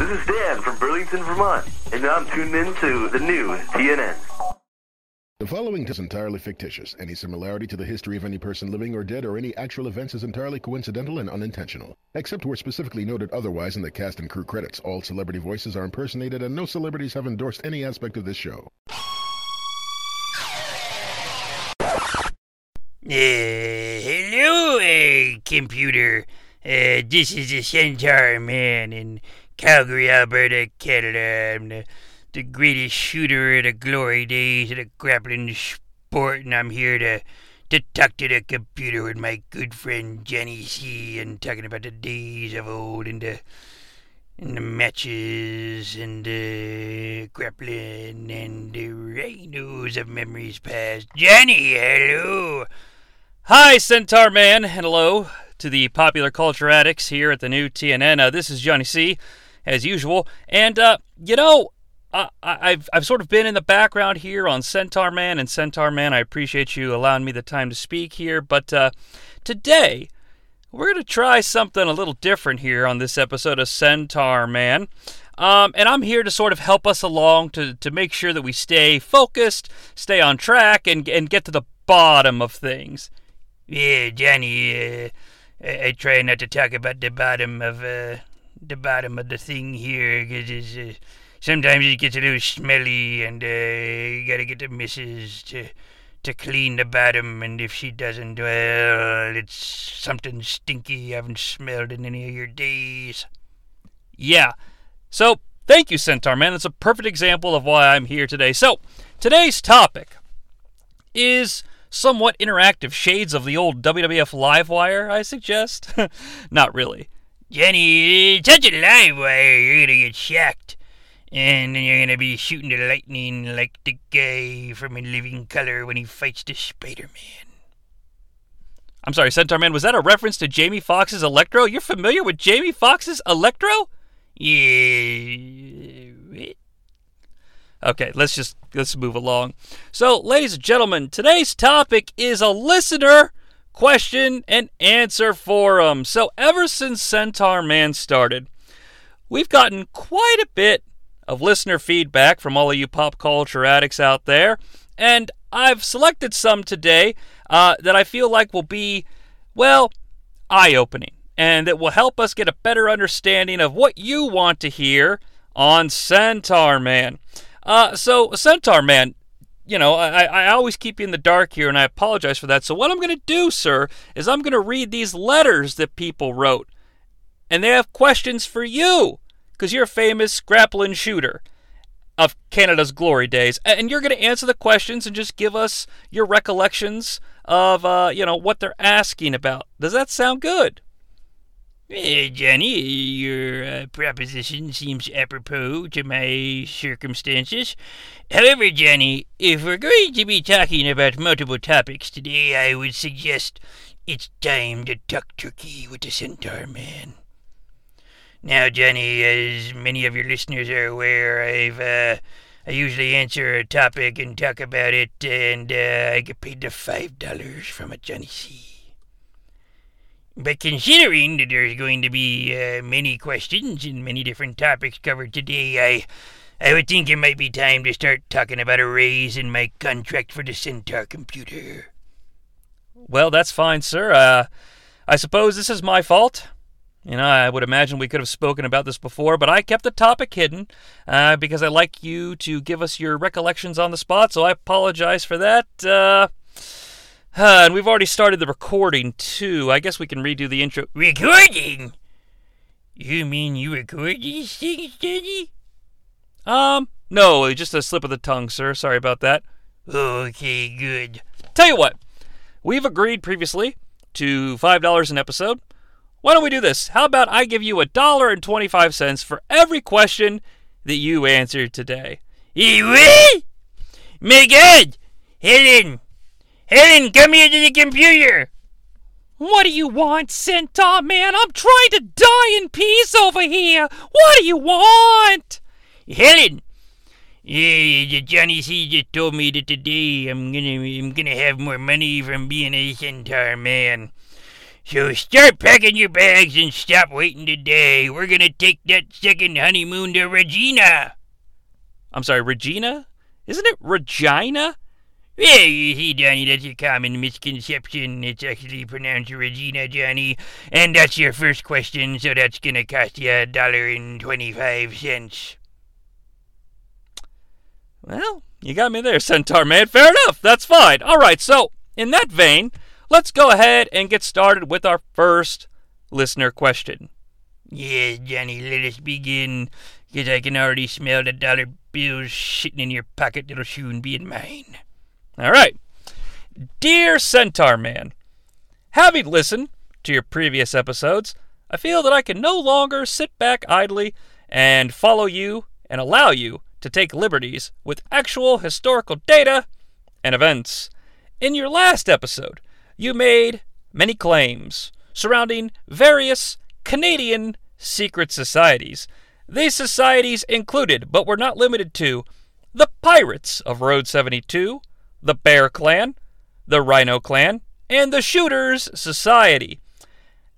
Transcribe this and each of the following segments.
This is Dan from Burlington, Vermont, and I'm tuned in to the new TNN. The following is entirely fictitious. Any similarity to the history of any person living or dead or any actual events is entirely coincidental and unintentional. Except where specifically noted otherwise in the cast and crew credits, all celebrity voices are impersonated and no celebrities have endorsed any aspect of this show. Uh, hello, uh, computer. Uh, this is the Centaur Man in Calgary, Alberta, Canada. I'm the, the greatest shooter of the glory days of the grappling sport, and I'm here to, to talk to the computer with my good friend Jenny C. and talking about the days of old and the, and the matches and the grappling and the rhinos of memories past. Jenny, hello. Hi, Centaur Man, and hello to the popular culture addicts here at the new TNN. Uh, this is Johnny C, as usual, and uh, you know, I've I've sort of been in the background here on Centaur Man and Centaur Man. I appreciate you allowing me the time to speak here, but uh, today we're to try something a little different here on this episode of Centaur Man. Um, and I'm here to sort of help us along to, to make sure that we stay focused, stay on track, and, and get to the bottom of things. Yeah, Johnny, uh, I, I try not to talk about the bottom of uh, the bottom of the thing here because uh, sometimes it gets a little smelly, and uh, you gotta get the missus to to clean the bottom. And if she doesn't, well, it's something stinky you haven't smelled in any of your days. Yeah. So thank you, Centaur Man. That's a perfect example of why I'm here today. So today's topic is somewhat interactive shades of the old WWF Livewire, I suggest. Not really. Jenny, touch a live wire, you're gonna get shocked. And then you're gonna be shooting the lightning like the guy from In Living Color when he fights the Spider Man. I'm sorry, Centaur Man, was that a reference to Jamie Foxx's Electro? You're familiar with Jamie Foxx's Electro? Yeah. Okay, let's just let's move along. So, ladies and gentlemen, today's topic is a listener question and answer forum. So, ever since Centaur Man started, we've gotten quite a bit of listener feedback from all of you pop culture addicts out there, and I've selected some today uh, that I feel like will be, well, eye opening and that will help us get a better understanding of what you want to hear on Centaur Man. Uh, so, Centaur Man, you know, I, I always keep you in the dark here, and I apologize for that. So, what I'm going to do, sir, is I'm going to read these letters that people wrote. And they have questions for you, because you're a famous grappling shooter of Canada's glory days. And you're going to answer the questions and just give us your recollections of, uh, you know, what they're asking about. Does that sound good? Uh, Johnny, your uh, proposition seems apropos to my circumstances. However, Johnny, if we're going to be talking about multiple topics today, I would suggest it's time to talk turkey with the Centaur Man. Now, Johnny, as many of your listeners are aware, I've uh, I usually answer a topic and talk about it, and uh, I get paid the five dollars from a Johnny C. But considering that there's going to be uh, many questions and many different topics covered today, I I would think it might be time to start talking about a raise in my contract for the Centaur computer. Well, that's fine, sir. Uh, I suppose this is my fault. You know, I would imagine we could have spoken about this before, but I kept the topic hidden uh, because I like you to give us your recollections on the spot, so I apologize for that. Uh, uh, and we've already started the recording, too. I guess we can redo the intro. Recording? You mean you record these things, Jenny? Um, no, just a slip of the tongue, sir. Sorry about that. Okay, good. Tell you what, we've agreed previously to $5 an episode. Why don't we do this? How about I give you a dollar and 25 cents for every question that you answered today? What? My God! Helen! Helen, come here to the computer! What do you want, Centaur Man? I'm trying to die in peace over here. What do you want? Helen! Yeah, Johnny C just told me that today I'm gonna I'm gonna have more money from being a centaur man. So start packing your bags and stop waiting today. We're gonna take that second honeymoon to Regina. I'm sorry, Regina? Isn't it Regina? Yeah, you see, Johnny, that's a common misconception. It's actually pronounced Regina, Johnny. And that's your first question, so that's gonna cost you a dollar and twenty-five cents. Well, you got me there, Centaur Man. Fair enough. That's fine. All right, so in that vein, let's go ahead and get started with our first listener question. Yes, Johnny, let us begin, because I can already smell the dollar bills sitting in your pocket that'll soon be in mine. All right. Dear Centaur Man, having listened to your previous episodes, I feel that I can no longer sit back idly and follow you and allow you to take liberties with actual historical data and events. In your last episode, you made many claims surrounding various Canadian secret societies. These societies included, but were not limited to, the Pirates of Road 72, the Bear Clan, the Rhino Clan, and the Shooters Society.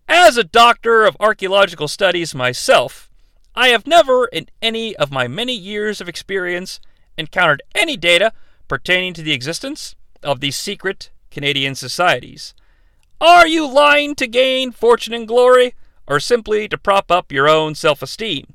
As a doctor of archaeological studies myself, I have never, in any of my many years of experience, encountered any data pertaining to the existence of these secret Canadian societies. Are you lying to gain fortune and glory, or simply to prop up your own self esteem?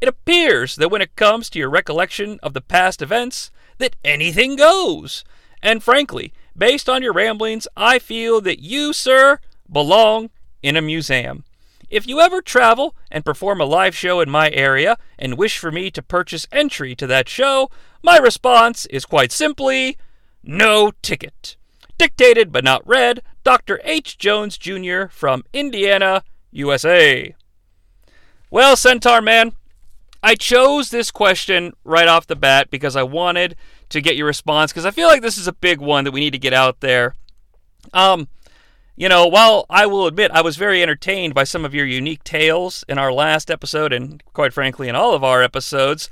It appears that when it comes to your recollection of the past events, that anything goes. And frankly, based on your ramblings, I feel that you, sir, belong in a museum. If you ever travel and perform a live show in my area and wish for me to purchase entry to that show, my response is quite simply no ticket. Dictated but not read, Dr. H. Jones Jr. from Indiana, USA. Well, Centaur Man, I chose this question right off the bat because I wanted to get your response because I feel like this is a big one that we need to get out there. Um, you know, while I will admit I was very entertained by some of your unique tales in our last episode, and quite frankly, in all of our episodes,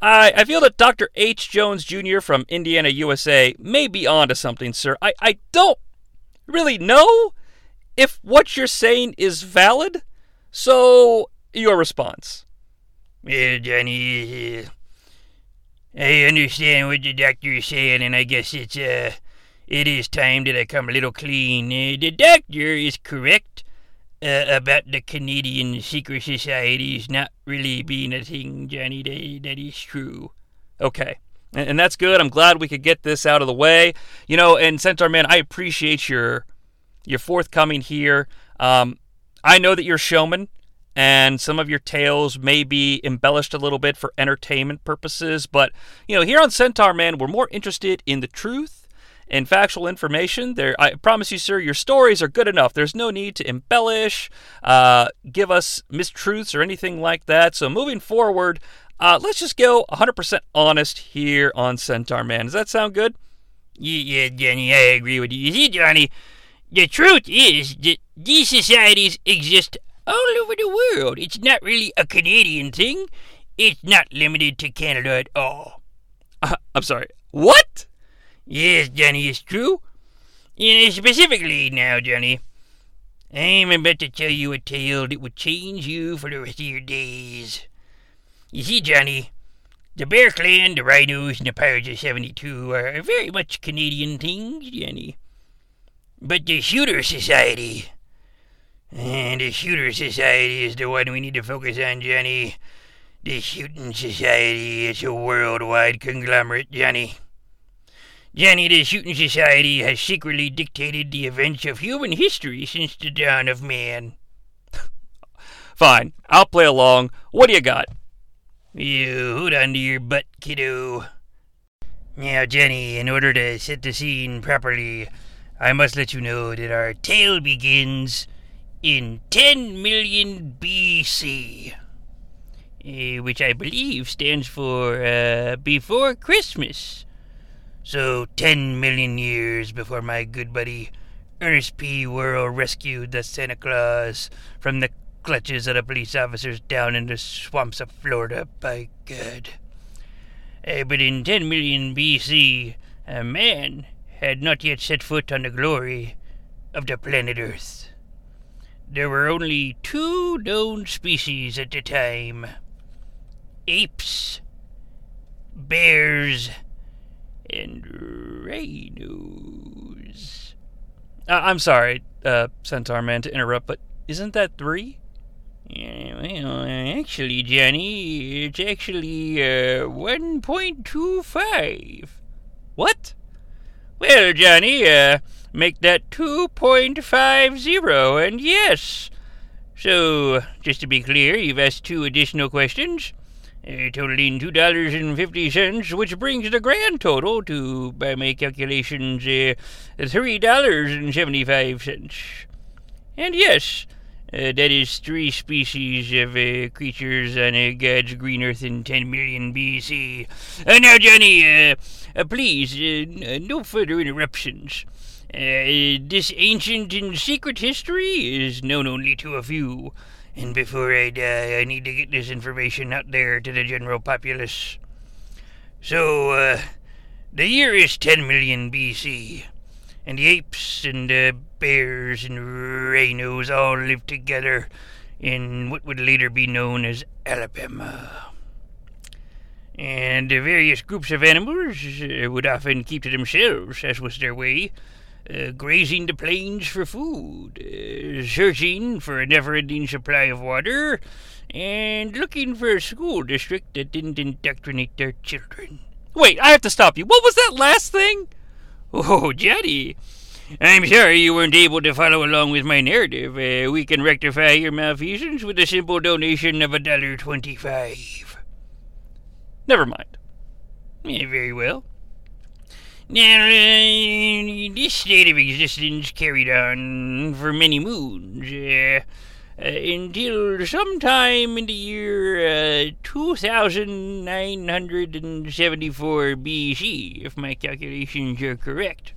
I, I feel that Dr. H. Jones Jr. from Indiana, USA may be onto something, sir. I, I don't really know if what you're saying is valid, so your response. Well, Johnny, uh, I understand what the doctor is saying, and I guess it's, uh, it is time that I come a little clean. Uh, the doctor is correct uh, about the Canadian secret societies not really being a thing, Johnny. That, that is true. Okay. And, and that's good. I'm glad we could get this out of the way. You know, and Centaur Man, I appreciate your your forthcoming here. Um, I know that you're a showman, and some of your tales may be embellished a little bit for entertainment purposes, but you know, here on Centaur Man, we're more interested in the truth and factual information. There, I promise you, sir, your stories are good enough. There's no need to embellish, uh, give us mistruths or anything like that. So moving forward, uh, let's just go 100% honest here on Centaur Man. Does that sound good? Yeah, yeah, Johnny, I agree with you. You see, Johnny, the truth is that these societies exist all over the world. It's not really a Canadian thing. It's not limited to Canada at all. Uh, I'm sorry. What? Yes, Johnny, it's true. And specifically now, Johnny, I'm about to tell you a tale that will change you for the rest of your days. You see, Johnny, the Bear Clan, the Rhinos, and the Pirates of 72 are very much Canadian things, Johnny. But the Shooter Society, and the Shooter Society is the one we need to focus on, Johnny. The Shooting Society is a worldwide conglomerate, Johnny. Johnny, the Shooting Society has secretly dictated the events of human history since the dawn of man. Fine, I'll play along. What do you got? You hold to your butt, kiddo. Now, Johnny, in order to set the scene properly, I must let you know that our tale begins in 10 million BC, eh, which I believe stands for uh, before Christmas. So, 10 million years before my good buddy Ernest P. Worrell rescued the Santa Claus from the clutches of the police officers down in the swamps of Florida, by God. Uh, but in 10 million BC, a man had not yet set foot on the glory of the planet Earth. There were only two known species at the time apes, bears, and rhinos. Uh, I'm sorry, uh, Centaur Man, to interrupt, but isn't that three? Yeah, well, actually, Johnny, it's actually uh, 1.25. What? Well, Johnny, uh, make that 2.50, and yes. So, just to be clear, you've asked two additional questions, uh, totaling $2.50, which brings the grand total to, by my calculations, uh, $3.75. And yes, uh, that is three species of uh, creatures on uh, God's green earth in 10 million BC. Uh, now, Johnny, uh, uh, please, no further interruptions. Uh, this ancient and secret history is known only to a few, and before I die, I need to get this information out there to the general populace. So, uh, the year is 10 million BC, and the apes and the bears and rhinos all lived together in what would later be known as Alabama. And the various groups of animals uh, would often keep to themselves, as was their way, uh, grazing the plains for food, uh, searching for a never ending supply of water, and looking for a school district that didn't indoctrinate their children. Wait, I have to stop you. What was that last thing? Oh, Johnny, I'm sorry you weren't able to follow along with my narrative. Uh, we can rectify your malfeasance with a simple donation of a dollar twenty-five. Never mind. Yeah, very well. Now, uh, this state of existence carried on for many moons, uh, uh, until sometime in the year uh, 2974 BC, if my calculations are correct.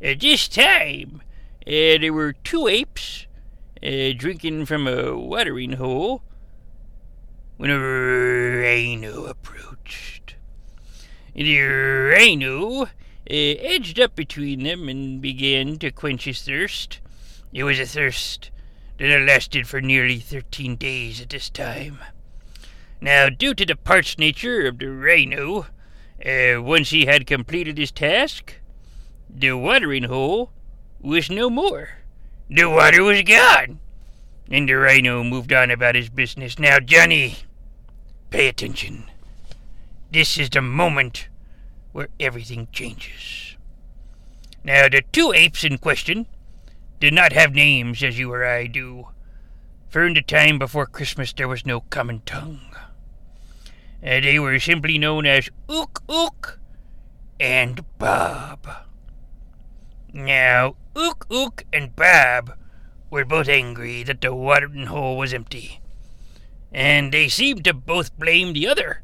At this time, uh, there were two apes uh, drinking from a watering hole when a rhino approached. The rhino uh, edged up between them and began to quench his thirst. It was a thirst that had lasted for nearly thirteen days at this time. Now, due to the parched nature of the rhino, uh, once he had completed his task, the watering hole was no more. The water was gone. And the rhino moved on about his business. Now, Johnny, pay attention. This is the moment where everything changes. Now, the two apes in question did not have names as you or I do, for in the time before Christmas there was no common tongue. Uh, they were simply known as Ook Ook and Bob. Now, Ook Ook and Bob were both angry that the watering hole was empty, and they seemed to both blame the other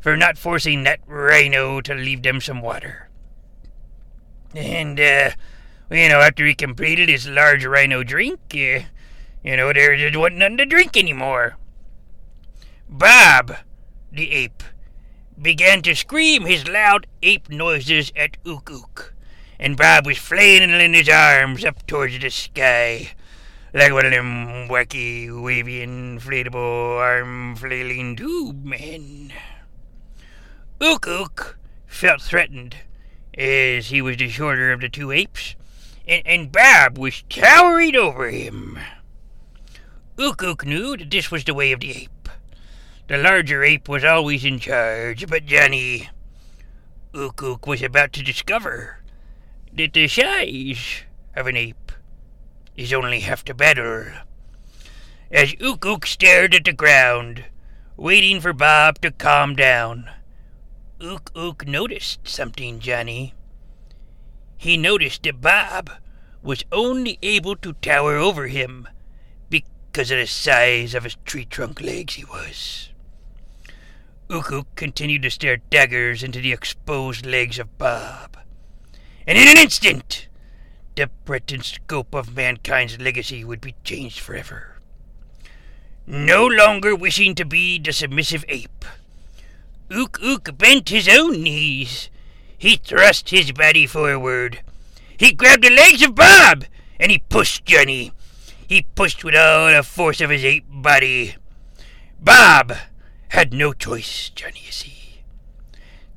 for not forcing that rhino to leave them some water. And, uh, you know, after he completed his large rhino drink, uh, you know, there just wasn't nothing to drink anymore. Bob, the ape, began to scream his loud ape noises at Ook Ook, and Bob was flailing his arms up towards the sky, like one of them wacky, wavy, inflatable arm flailing tube men. Ook Ook felt threatened, as he was the shorter of the two apes, and, and Bob was towering over him. Ook Ook knew that this was the way of the ape. The larger ape was always in charge, but Johnny, Ook Ook was about to discover that the size of an ape is only half the battle. As Ook Ook stared at the ground, waiting for Bob to calm down, Ook Ook noticed something, Johnny. He noticed that Bob was only able to tower over him because of the size of his tree trunk legs he was. Ook Ook continued to stare daggers into the exposed legs of Bob. And in an instant, the breadth and scope of mankind's legacy would be changed forever. No longer wishing to be the submissive ape, Ook Ook bent his own knees. He thrust his body forward. He grabbed the legs of Bob, and he pushed Johnny. he pushed with all the force of his ape body. Bob had no choice, Johnny, you see.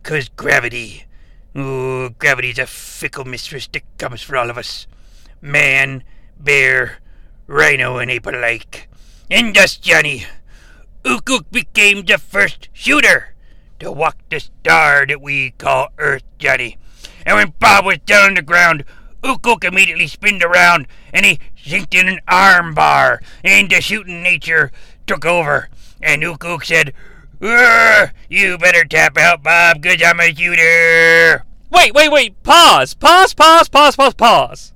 'Cause gravity, oh, gravity's a fickle mistress that comes for all of us. Man, bear, rhino, and ape alike. And thus, Johnny, Ook Ook became the first shooter to walk the star that we call Earth, Johnny. And when Bob was down on the ground, Ook immediately spinned around and he zinked in an arm bar, and the shooting nature took over. And Ook said, You better tap out, Bob, 'cause I'm a shooter. Wait, wait, wait. Pause. Pause, pause, pause, pause, pause.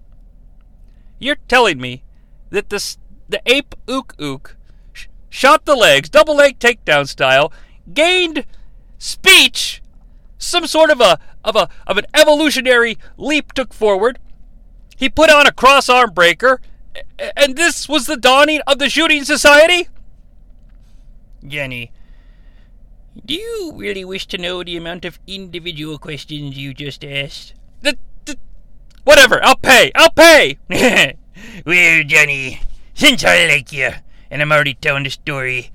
You're telling me that this, the ape Ook Ook sh- shot the legs, double leg takedown style, gained speech, some sort of a of a of an evolutionary leap took forward. He put on a cross arm breaker, and this was the dawning of the shooting society. Jenny, do you really wish to know the amount of individual questions you just asked? The, the, whatever. I'll pay. I'll pay. well, Jenny, since I like you, and I'm already telling the story,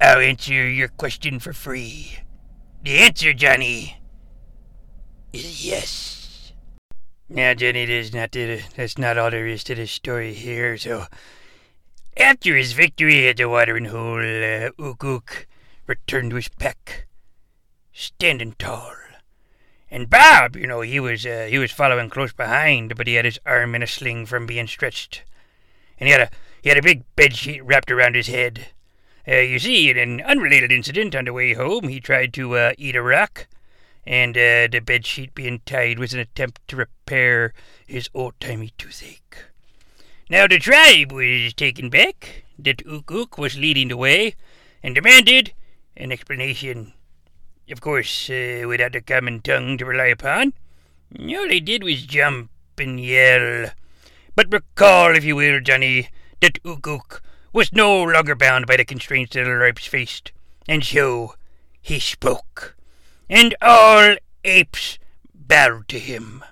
I'll answer your question for free. The answer, Johnny, is yes. Now, Johnny, there's not the, that's not all there is to this story here. So, after his victory at the watering hole, uh, returned to his pack, standing tall. And Bob, you know, he was uh, he was following close behind, but he had his arm in a sling from being stretched, and he had a he had a big bed sheet wrapped around his head. Uh, you see, in an unrelated incident on the way home, he tried to uh, eat a rock, and uh, the bed sheet being tied was an attempt to repair his old-timey toothache. Now the tribe was taken back, that Ook Ook was leading the way, and demanded an explanation. Of course, uh, without a common tongue to rely upon, all they did was jump and yell. But recall, if you will, Johnny, that Ook Ook was no longer bound by the constraints that apes faced, and so he spoke, and all apes bowed to him.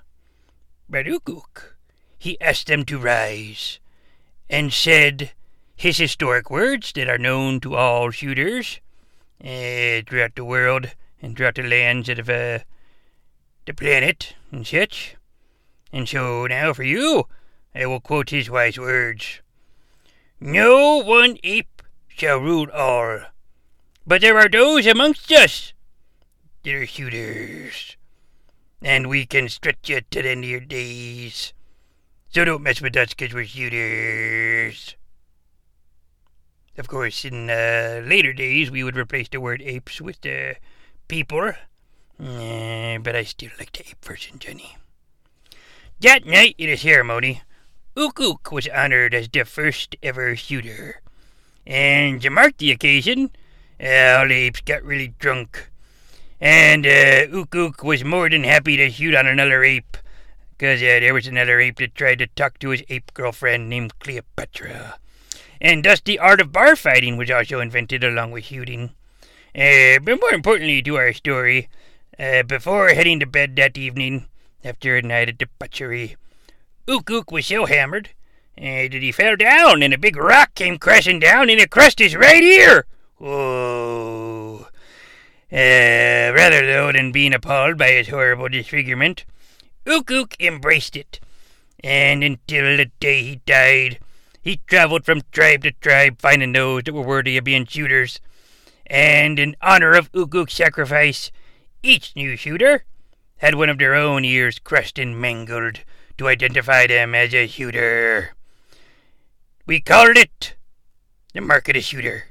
Ook, he asked them to rise, and said his historic words that are known to all shooters uh, throughout the world and throughout the lands of uh, the planet and such. And so now for you, I will quote his wise words. No one ape shall rule all, but there are those amongst us that are shooters, and we can stretch you to the end of your days. So don't mess with us 'cause we're shooters. Of course, in uh, later days, we would replace the word apes with uh, people. Eh, but I still like the ape version, Jenny. That night at a ceremony, Ook was honored as the first ever shooter. And to mark the occasion, uh, all the apes got really drunk. And uh, Ook was more than happy to shoot on another ape, because uh, there was another ape that tried to talk to his ape girlfriend named Cleopatra. And thus the art of bar fighting was also invented along with shooting. Uh, but more importantly to our story, uh, before heading to bed that evening, after a night of debauchery, Ook Ook was so hammered uh, that he fell down, and a big rock came crashing down, and it crushed his right ear. Whoa. Uh, rather though than being appalled by his horrible disfigurement, Ook Ook embraced it, and until the day he died, he traveled from tribe to tribe, finding those that were worthy of being shooters. And in honor of Ook Ook's sacrifice, each new shooter had one of their own ears crushed and mangled to identify them as a shooter. We called it the Mark of the Shooter.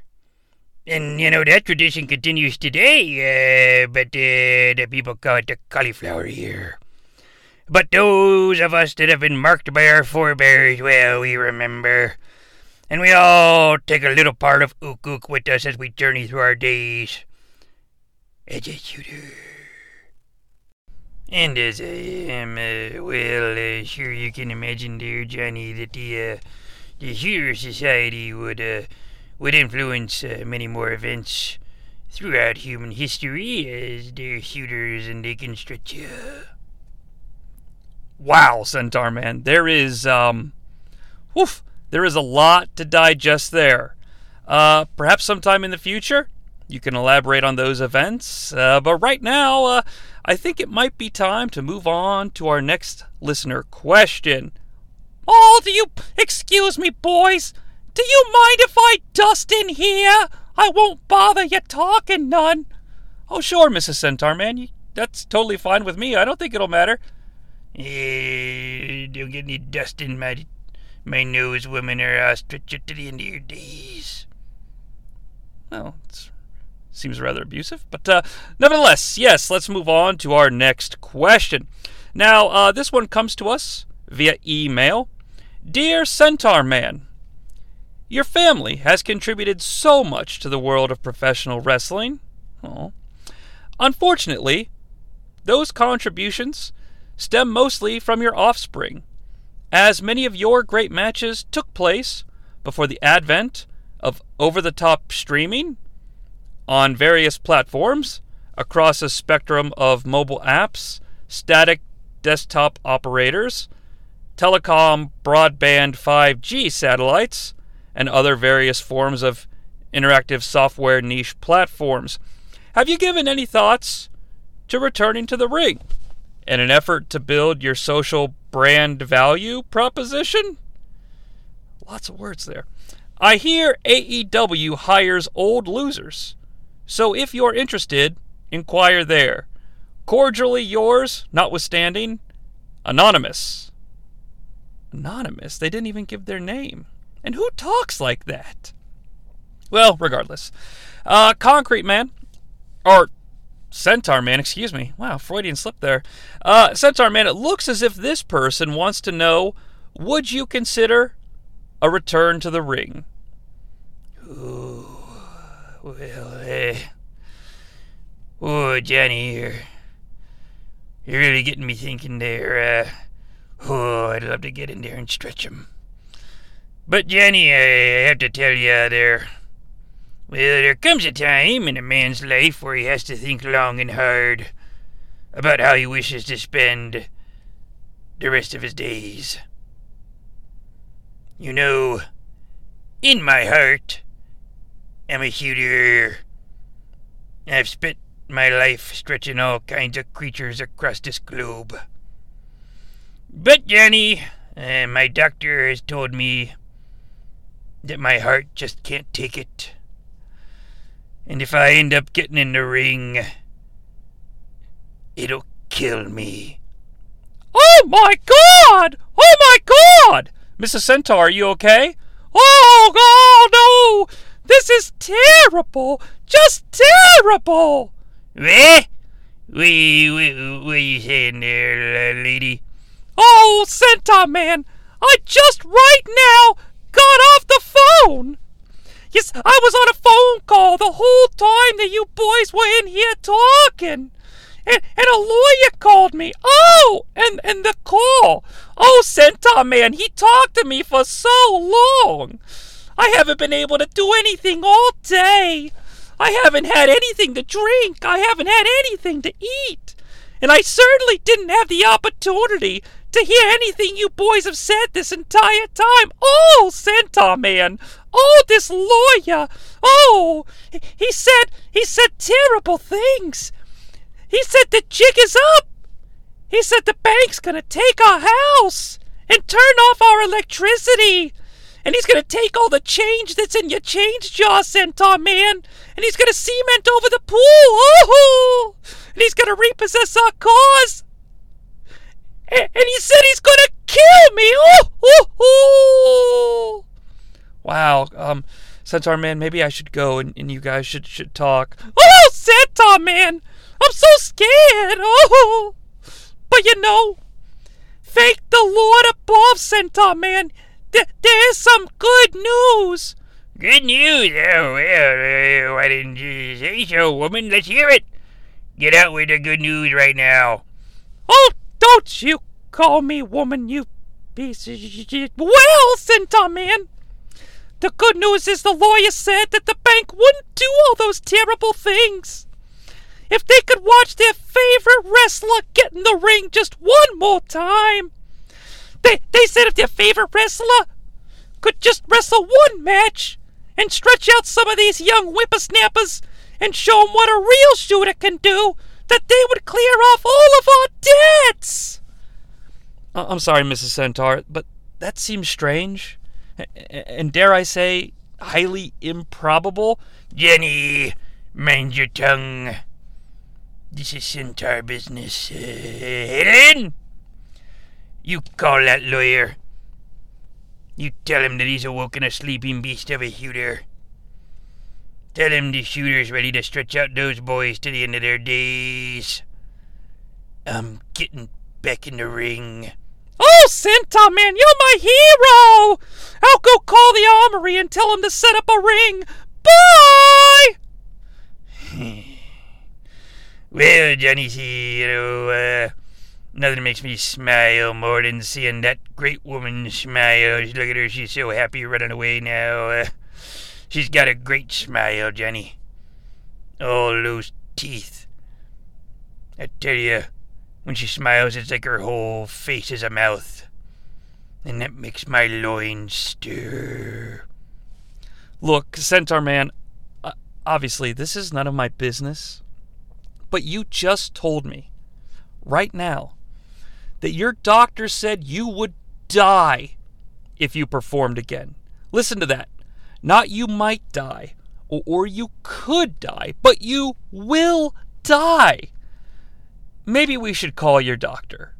And, you know, that tradition continues today, uh, but uh, the people call it the cauliflower ear. But those of us that have been marked by our forebears, well, we remember. And we all take a little part of Ook with us as we journey through our days. As a shooter. And as I am, uh, well, uh, sure you can imagine, dear Johnny, that the, uh, the Shooter Society would, uh, would influence uh, many more events throughout human history as they're shooters and they can stretch you. Wow, Centaur Man, there is um, woof, There is a lot to digest there. Uh, perhaps sometime in the future, you can elaborate on those events. Uh, but right now, uh, I think it might be time to move on to our next listener question. Oh, do you excuse me, boys? Do you mind if I dust in here? I won't bother you talking none. Oh, sure, Mrs. Centaur Man. That's totally fine with me. I don't think it'll matter. Eh, don't get any dust in my my nose, women, or I'll stretch you to the end of your days. Well, it seems rather abusive, but uh, nevertheless, yes. Let's move on to our next question. Now, uh, this one comes to us via email. Dear Centaur Man, your family has contributed so much to the world of professional wrestling. Oh. Unfortunately, those contributions stem mostly from your offspring, as many of your great matches took place before the advent of over the top streaming on various platforms across a spectrum of mobile apps, static desktop operators, telecom broadband 5G satellites, and other various forms of interactive software niche platforms. Have you given any thoughts to returning to the ring in an effort to build your social brand value proposition? Lots of words there. I hear AEW hires old losers. So if you're interested, inquire there. Cordially yours, notwithstanding, Anonymous. Anonymous? They didn't even give their name. And who talks like that? Well, regardless. Uh, Concrete Man, or Centaur Man, excuse me. Wow, Freudian slip there. Uh, Centaur Man, it looks as if this person wants to know would you consider a return to the ring? Well, eh. Oh, Johnny, you're, you're really getting me thinking there. Uh, oh, I'd love to get in there and stretch 'em. But, Johnny, I have to tell you there. Well, there comes a time in a man's life where he has to think long and hard about how he wishes to spend the rest of his days. You know, in my heart, I'm a shooter. I've spent my life stretching all kinds of creatures across this globe. But, Johnny, uh, my doctor has told me that my heart just can't take it. And if I end up getting in the ring, it'll kill me. Oh my god! Oh my god! Mrs. Centaur, are you okay? Oh god, no! This is terrible! Just terrible! Eh? What, what, what you saying there, lady? Oh, Centaur Man, I just right now got off the phone. Yes, I was on a phone call the whole time that you boys were in here talking. And, and a lawyer called me. Oh, and, and the call. Oh, Centaur Man, he talked to me for so long. I haven't been able to do anything all day. I haven't had anything to drink. I haven't had anything to eat. And I certainly didn't have the opportunity to hear anything you boys have said this entire time. Oh, Centaur Man. Oh, this lawyer. Oh, he said, he said terrible things. He said the jig is up. He said the bank's gonna take our house and turn off our electricity. And he's gonna take all the change that's in your change jar, Centaur Man. And he's gonna cement over the pool. Oh! And he's gonna repossess our cars. And he said he's gonna kill me. Oh, oh, oh. Wow. Um, Centaur Man, maybe I should go and, and you guys should should talk. Oh, Centaur Man, I'm so scared. Oh, but you know, thank the Lord above, Centaur Man. Th- there's some good news. Good news? Oh, well, uh, why didn't you say so, woman? Let's hear it. Get out with the good news right now. Oh, don't you call me woman, you piece of shit. Well, Centaur Man, the good news is the lawyer said that the bank wouldn't do all those terrible things. If they could watch their favorite wrestler get in the ring just one more time. They, they said if their favorite wrestler could just wrestle one match and stretch out some of these young whippersnappers and show 'em what a real shooter can do, that they would clear off all of our debts. I'm sorry, Mrs. Centaur, but that seems strange. And dare I say, highly improbable? Jenny, mind your tongue. This is centaur business. Uh, Helen, you call that lawyer. You tell him that he's awoken a sleeping beast of a shooter. Tell him the shooter's ready to stretch out those boys to the end of their days. I'm getting back in the ring. Oh, Centaur Man, you're my hero! I'll go call the armory and tell them to set up a ring. Bye! Well, Johnny C, you know, uh, nothing makes me smile more than seeing that great woman smile. Look at her, she's so happy running away now. Uh, she's got a great smile, Jenny. All those teeth. I tell you, when she smiles, it's like her whole face is a mouth. And that makes my loins stir. Look, Centaur Man, uh, obviously, this is none of my business. But you just told me, right now, that your doctor said you would die if you performed again. Listen to that. Not you might die, or, or you could die, but you will die. Maybe we should call your doctor.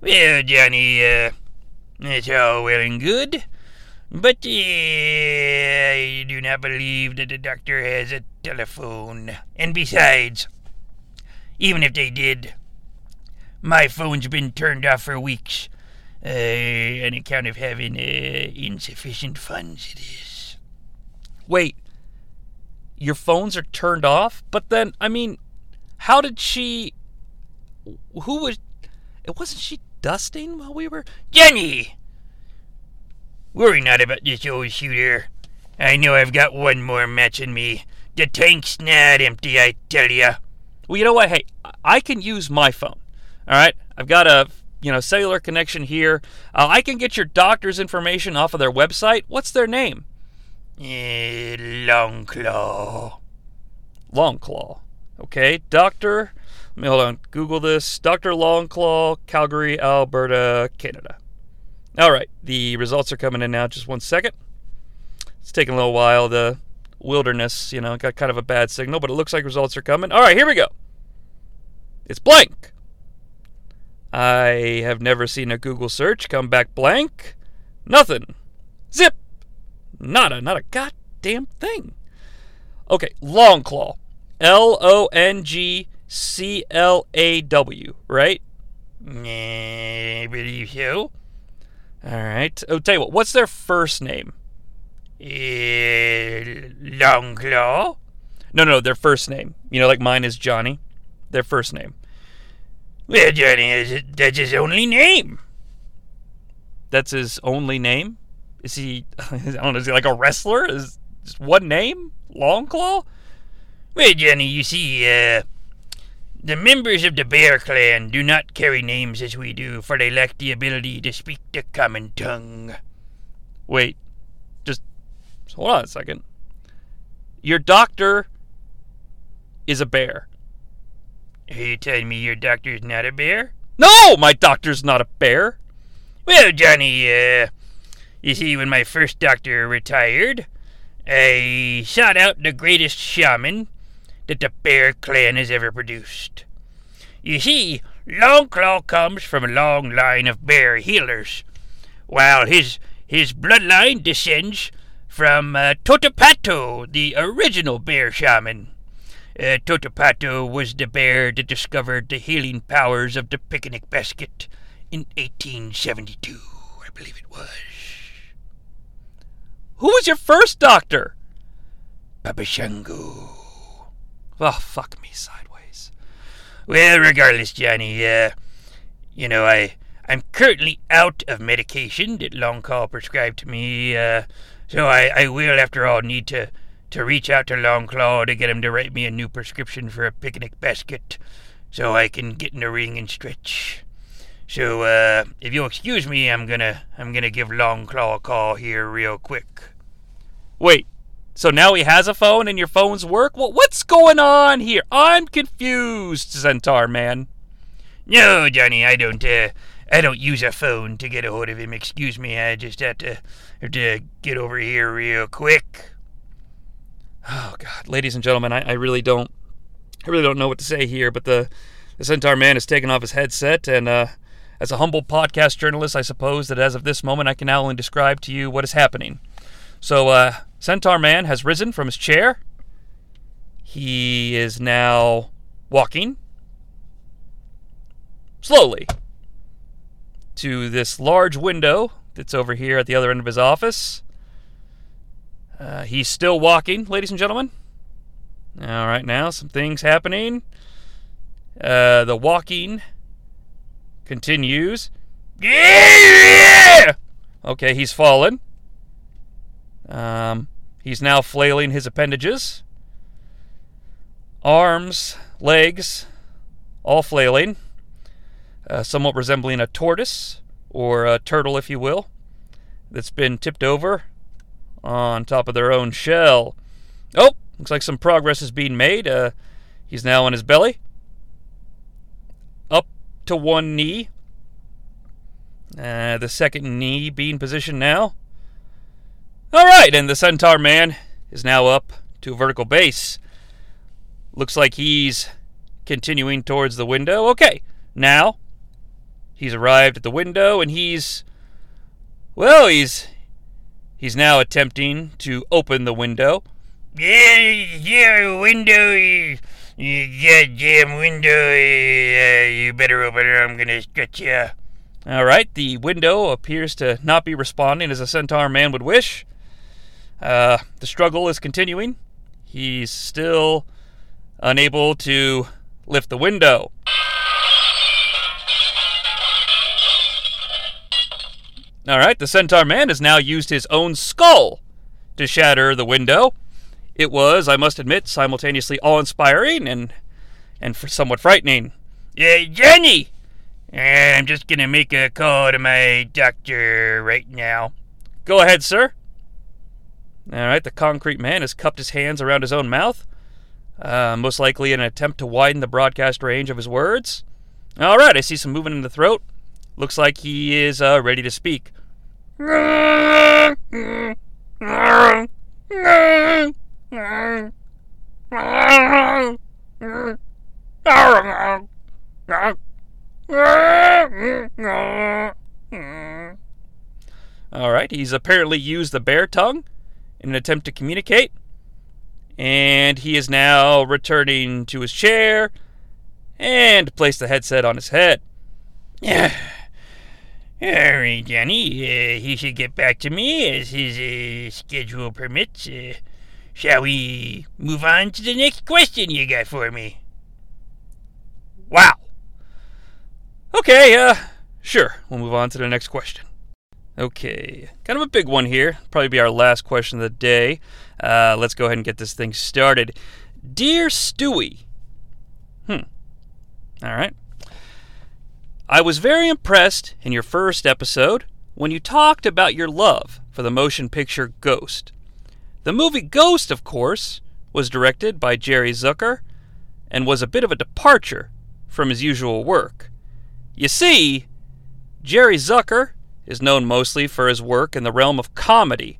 Well, Johnny, uh, it's all well and good, but uh, I do not believe that the doctor has a telephone. And besides, even if they did, my phone's been turned off for weeks uh, on account of having uh, insufficient funds. It is. Wait, your phones are turned off? But then, I mean, how did she. Who was. It wasn't she dusting while we were. Jenny! Worry not about this old shooter. I know I've got one more match in me. The tank's not empty, I tell ya. Well, you know what? Hey, I can use my phone. All right? I've got a. You know, cellular connection here. Uh, I can get your doctor's information off of their website. What's their name? Eh, Longclaw. Longclaw. Okay, Doctor. Let me hold on. Google this. Doctor Longclaw, Calgary, Alberta, Canada. All right, the results are coming in now. Just one second. It's taking a little while. The wilderness, you know, got kind of a bad signal, but it looks like results are coming. All right, here we go. It's blank. I have never seen a Google search come back blank. Nothing. Zip. Nada. Not a goddamn thing. Okay, Longclaw. L O N G C L A W, right? I believe so. All right. Oh, tell you what, what's their first name? Eh, Longclaw? No, no, their first name. You know, like mine is Johnny. Their first name. Well, Johnny, is- that's his only name. That's his only name? Is he, I don't know, is he like a wrestler? Is just one name? Longclaw? Well, Johnny, you see, uh, the members of the Bear Clan do not carry names as we do, for they lack the ability to speak the common tongue. Wait, just hold on a second. Your doctor is a bear. Are you telling me your doctor's not a bear? No, my doctor's not a bear. Well, Johnny, uh, you see, when my first doctor retired, I sought out the greatest shaman that the Bear Clan has ever produced. You see, Longclaw comes from a long line of bear healers, while his his bloodline descends from uh, Totopato, the original bear shaman. Uh, Totopato was the bear that discovered the healing powers of the picnic basket in 1872, I believe it was. Who was your first doctor? Baba Shango. Oh, fuck me sideways. Well, regardless, Johnny, uh, you know, I, I'm currently out of medication that Longclaw prescribed to me, uh, so I, I will, after all, need to, to reach out to Longclaw to get him to write me a new prescription for a picnic basket so I can get in the ring and stretch. So, uh, if you'll excuse me, I'm gonna I'm gonna give Longclaw a call here real quick. Wait, so now he has a phone and your phones work? Well, what's going on here? I'm confused, Centaur man. No, Johnny, I don't. Uh, I don't use a phone to get a hold of him. Excuse me. I just have to have to get over here real quick. Oh God, ladies and gentlemen, I, I really don't, I really don't know what to say here. But the the Centaur man has taken off his headset, and uh, as a humble podcast journalist, I suppose that as of this moment, I can now only describe to you what is happening. So, uh, Centaur man has risen from his chair. He is now walking slowly to this large window that's over here at the other end of his office. Uh, he's still walking, ladies and gentlemen. All right, now some things happening. Uh, the walking continues. Yeah! Okay, he's fallen. Um, he's now flailing his appendages. Arms, legs, all flailing uh, somewhat resembling a tortoise or a turtle, if you will, that's been tipped over on top of their own shell. Oh, looks like some progress is being made. Uh, he's now on his belly, up to one knee. Uh, the second knee being positioned now. All right, and the centaur man is now up to a vertical base. Looks like he's continuing towards the window. Okay, now He's arrived at the window and he's well, he's he's now attempting to open the window. Yeah, yeah, window, you goddamn window, uh, you better open it. Or I'm gonna get you. All right, the window appears to not be responding as a centaur man would wish. Uh, the struggle is continuing. He's still unable to lift the window. All right, the Centaur Man has now used his own skull to shatter the window. It was, I must admit, simultaneously awe-inspiring and and somewhat frightening. Yeah, Jenny, I'm just gonna make a call to my doctor right now. Go ahead, sir. All right, the concrete man has cupped his hands around his own mouth, uh, most likely in an attempt to widen the broadcast range of his words. All right, I see some movement in the throat. Looks like he is uh, ready to speak. All right, he's apparently used the bear tongue in an attempt to communicate, and he is now returning to his chair and placed the headset on his head. Yeah. All right, Johnny. Uh, he should get back to me as his uh, schedule permits. Uh, shall we move on to the next question you got for me? Wow. Okay, uh, sure. We'll move on to the next question. Okay, kind of a big one here. Probably be our last question of the day. Uh, let's go ahead and get this thing started. Dear Stewie. Hmm. All right. I was very impressed in your first episode when you talked about your love for the motion picture Ghost. The movie Ghost, of course, was directed by Jerry Zucker and was a bit of a departure from his usual work. You see, Jerry Zucker is known mostly for his work in the realm of comedy,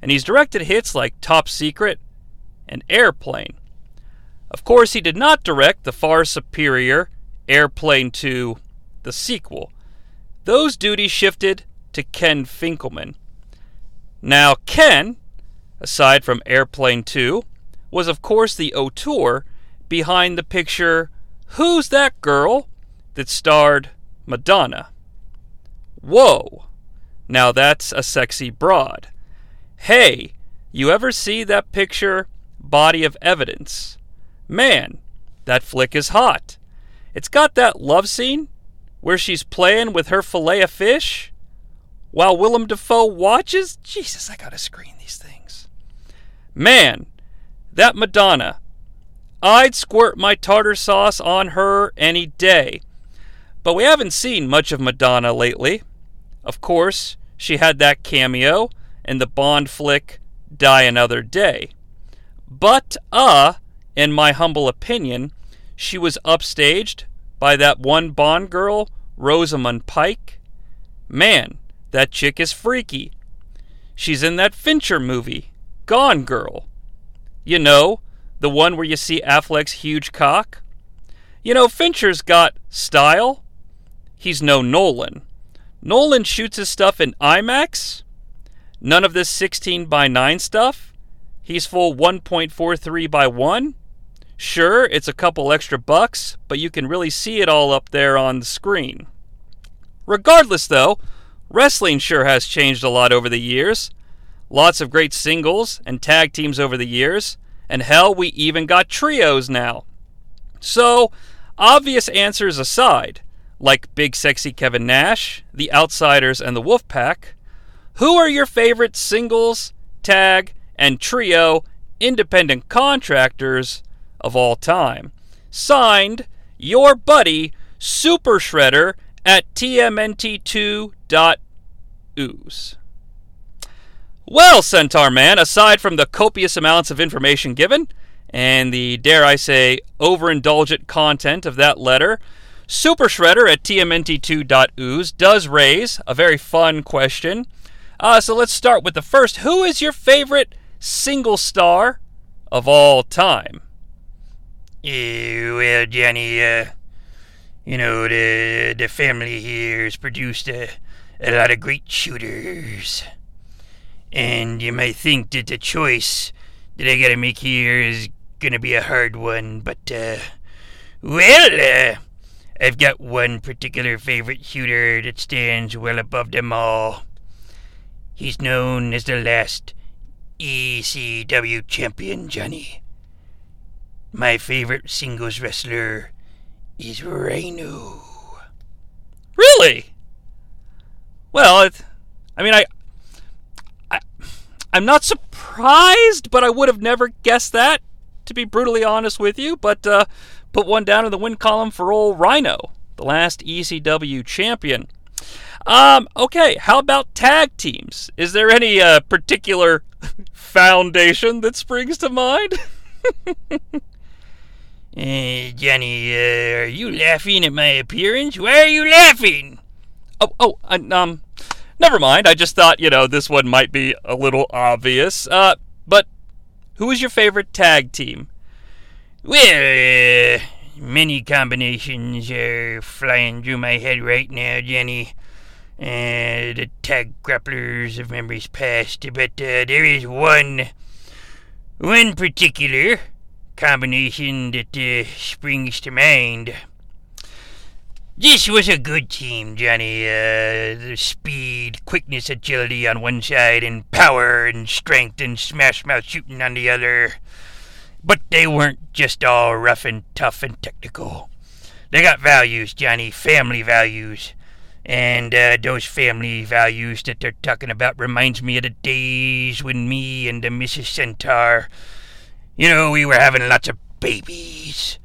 and he's directed hits like Top Secret and Airplane. Of course, he did not direct the far superior Airplane 2 the sequel. Those duties shifted to Ken Finkleman. Now, Ken, aside from Airplane 2, was of course the auteur behind the picture Who's That Girl? that starred Madonna. Whoa! Now that's a sexy broad. Hey, you ever see that picture, Body of Evidence? Man, that flick is hot. It's got that love scene where she's playing with her fillet of fish while Willem Dafoe watches? Jesus, I gotta screen these things. Man, that Madonna. I'd squirt my tartar sauce on her any day. But we haven't seen much of Madonna lately. Of course, she had that cameo in the Bond flick Die Another Day. But, uh, in my humble opinion, she was upstaged by that one Bond girl, Rosamund Pike. Man, that chick is freaky. She's in that Fincher movie, Gone Girl. You know, the one where you see Affleck's huge cock? You know, Fincher's got style. He's no Nolan. Nolan shoots his stuff in IMAX. None of this 16 by 9 stuff. He's full 1.43 by 1. Sure, it's a couple extra bucks, but you can really see it all up there on the screen. Regardless, though, wrestling sure has changed a lot over the years. Lots of great singles and tag teams over the years, and hell, we even got trios now. So, obvious answers aside, like Big Sexy Kevin Nash, The Outsiders, and the Wolfpack, who are your favorite singles, tag, and trio independent contractors of all time? Signed, your buddy, Super Shredder at tmnt2.ooze. Well, Centaur Man, aside from the copious amounts of information given, and the, dare I say, overindulgent content of that letter, Super Shredder at tmnt2.ooze does raise a very fun question. Uh, so let's start with the first. Who is your favorite single star of all time? Uh, well, Johnny, uh, you know, the, the family here has produced a, a lot of great shooters. And you may think that the choice that I gotta make here is gonna be a hard one, but, uh, well, uh, I've got one particular favorite shooter that stands well above them all. He's known as the last ECW champion, Johnny. My favorite singles wrestler is Rhino. Really? Well, it, I mean, I, I, I'm not surprised, but I would have never guessed that. To be brutally honest with you, but uh, put one down in the win column for old Rhino, the last ECW champion. Um, okay, how about tag teams? Is there any uh, particular foundation that springs to mind? Uh, Johnny, uh, are you laughing at my appearance? Why are you laughing? Oh, oh, um, never mind. I just thought, you know, this one might be a little obvious. Uh, but who is your favorite tag team? Well, uh, many combinations are flying through my head right now, Jenny. Uh, the tag grapplers of memories past, but uh, there is one, one particular combination that uh, springs to mind. This was a good team, Johnny. Uh, the speed, quickness, agility on one side, and power and strength and smash mouth shooting on the other. But they weren't just all rough and tough and technical. They got values, Johnny, family values. And uh, those family values that they're talking about reminds me of the days when me and the Mrs. Centaur, you know, we were having lots of babies.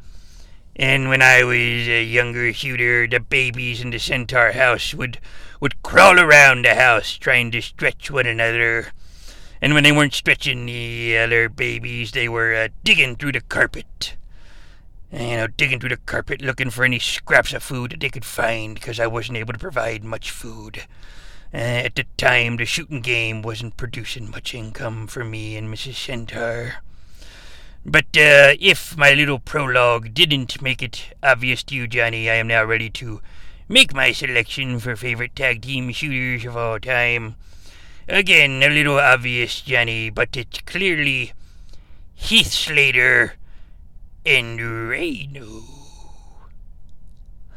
And when I was a younger shooter, the babies in the Centaur house would, would crawl around the house trying to stretch one another. And when they weren't stretching the other babies, they were uh, digging through the carpet. You know, digging through the carpet looking for any scraps of food that they could find because I wasn't able to provide much food. Uh, at the time, the shooting game wasn't producing much income for me and Mrs. Centaur. But uh, if my little prologue didn't make it obvious to you, Johnny, I am now ready to make my selection for favorite tag team shooters of all time. Again, a little obvious, Johnny, but it's clearly Heath Slater and Rhino.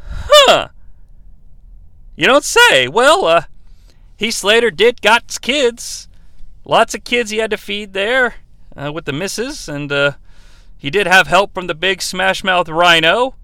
Huh. You don't say. Well, uh, Heath Slater did got kids. Lots of kids he had to feed there uh, with the missus, and uh, he did have help from the big Smash Mouth Rhino.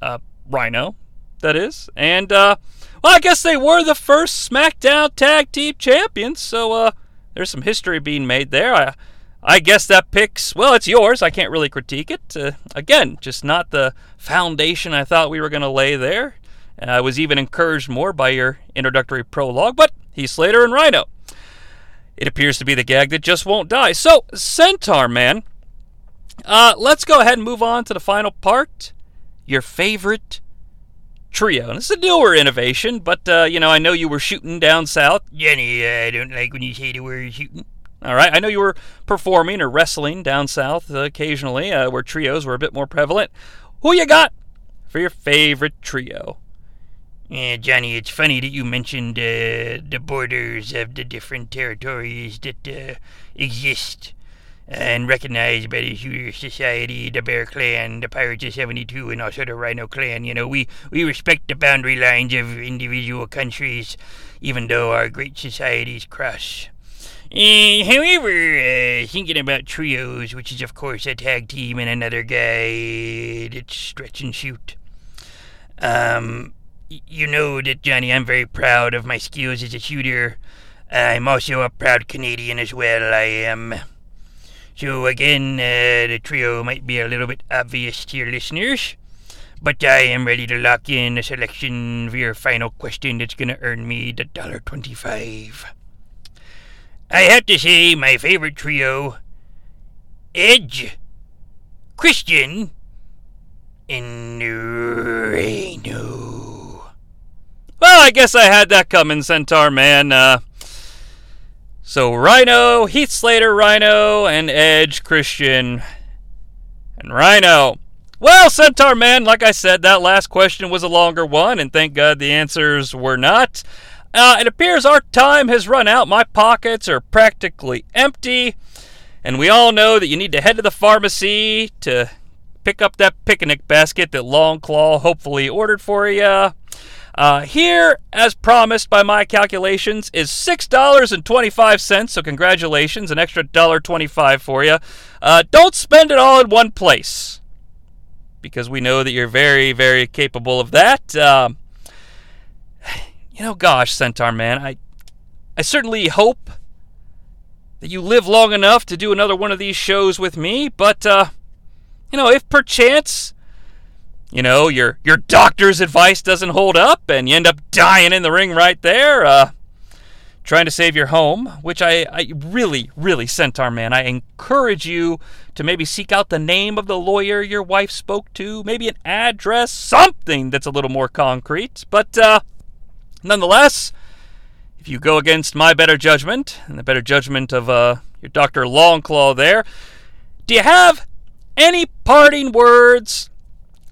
Uh, Rhino, that is. And, uh, well, I guess they were the first SmackDown Tag Team Champions, so uh, there's some history being made there. I, I guess that picks, well, it's yours. I can't really critique it. Uh, again, just not the foundation I thought we were going to lay there. I was even encouraged more by your introductory prologue, but Heath Slater and Rhino. It appears to be the gag that just won't die. So, Centaur Man, uh, let's go ahead and move on to the final part. Your favorite trio. And it's a newer innovation, but, uh, you know, I know you were shooting down south. Jenny, I don't like when you say the word shooting. All right, I know you were performing or wrestling down south occasionally, uh, where trios were a bit more prevalent. Who you got for your favorite trio? Yeah, Johnny, it's funny that you mentioned uh, the borders of the different territories that uh, exist and recognized by the Shooter Society, the Bear Clan, the Pirates of 72, and also the Rhino Clan. You know, we, we respect the boundary lines of individual countries, even though our great societies cross. Uh, however, uh, thinking about trios, which is of course a tag team and another guy that's stretch and shoot. Um, you know that Johnny, I'm very proud of my skills as a shooter. I'm also a proud Canadian as well. I am. So again, uh, the trio might be a little bit obvious to your listeners, but I am ready to lock in a selection for your final question that's gonna earn me the dollar twenty-five. I have to say, my favorite trio Edge, Christian, and Rhino. Well, I guess I had that coming, Centaur Man. Uh, so Rhino, Heath Slater, Rhino, and Edge, Christian, and Rhino. Well, Centaur Man, like I said, that last question was a longer one, and thank God the answers were not. Uh, it appears our time has run out. My pockets are practically empty. And we all know that you need to head to the pharmacy to pick up that picnic basket that Longclaw hopefully ordered for you. Uh, here, as promised by my calculations, is $6.25. So, congratulations, an extra dollar twenty-five for you. Uh, don't spend it all in one place because we know that you're very, very capable of that. Um, you know, gosh, Centaur Man, I, I certainly hope that you live long enough to do another one of these shows with me. But, uh, you know, if perchance, you know, your your doctor's advice doesn't hold up and you end up dying in the ring right there, uh, trying to save your home, which I, I really, really, Centaur Man, I encourage you to maybe seek out the name of the lawyer your wife spoke to, maybe an address, something that's a little more concrete. But, uh, Nonetheless, if you go against my better judgment and the better judgment of uh, your Dr. Longclaw there, do you have any parting words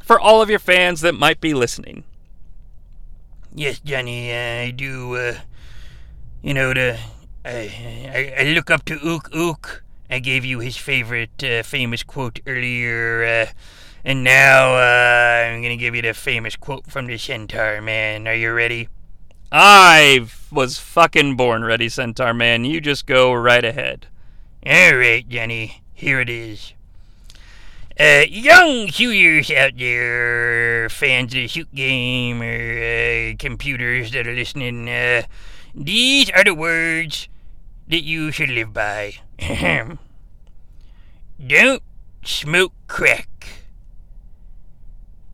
for all of your fans that might be listening? Yes, Johnny, I do. Uh, you know, the I, I I look up to Ook Ook. I gave you his favorite uh, famous quote earlier, uh, and now uh, I'm gonna give you the famous quote from the Centaur Man. Are you ready? I was fucking born ready, Centaur Man. You just go right ahead. All right, Jenny. Here it is. Uh, young shooters out there, fans of the shoot game or uh, computers that are listening, uh, these are the words that you should live by. Don't smoke crack.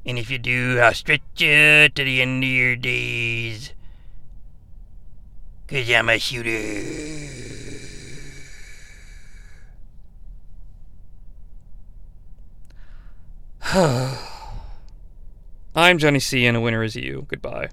And if you do, I'll stretch you to the end of your days. Cause I'm a shooter. I'm Jonnie Sea, and a winner is you. Goodbye.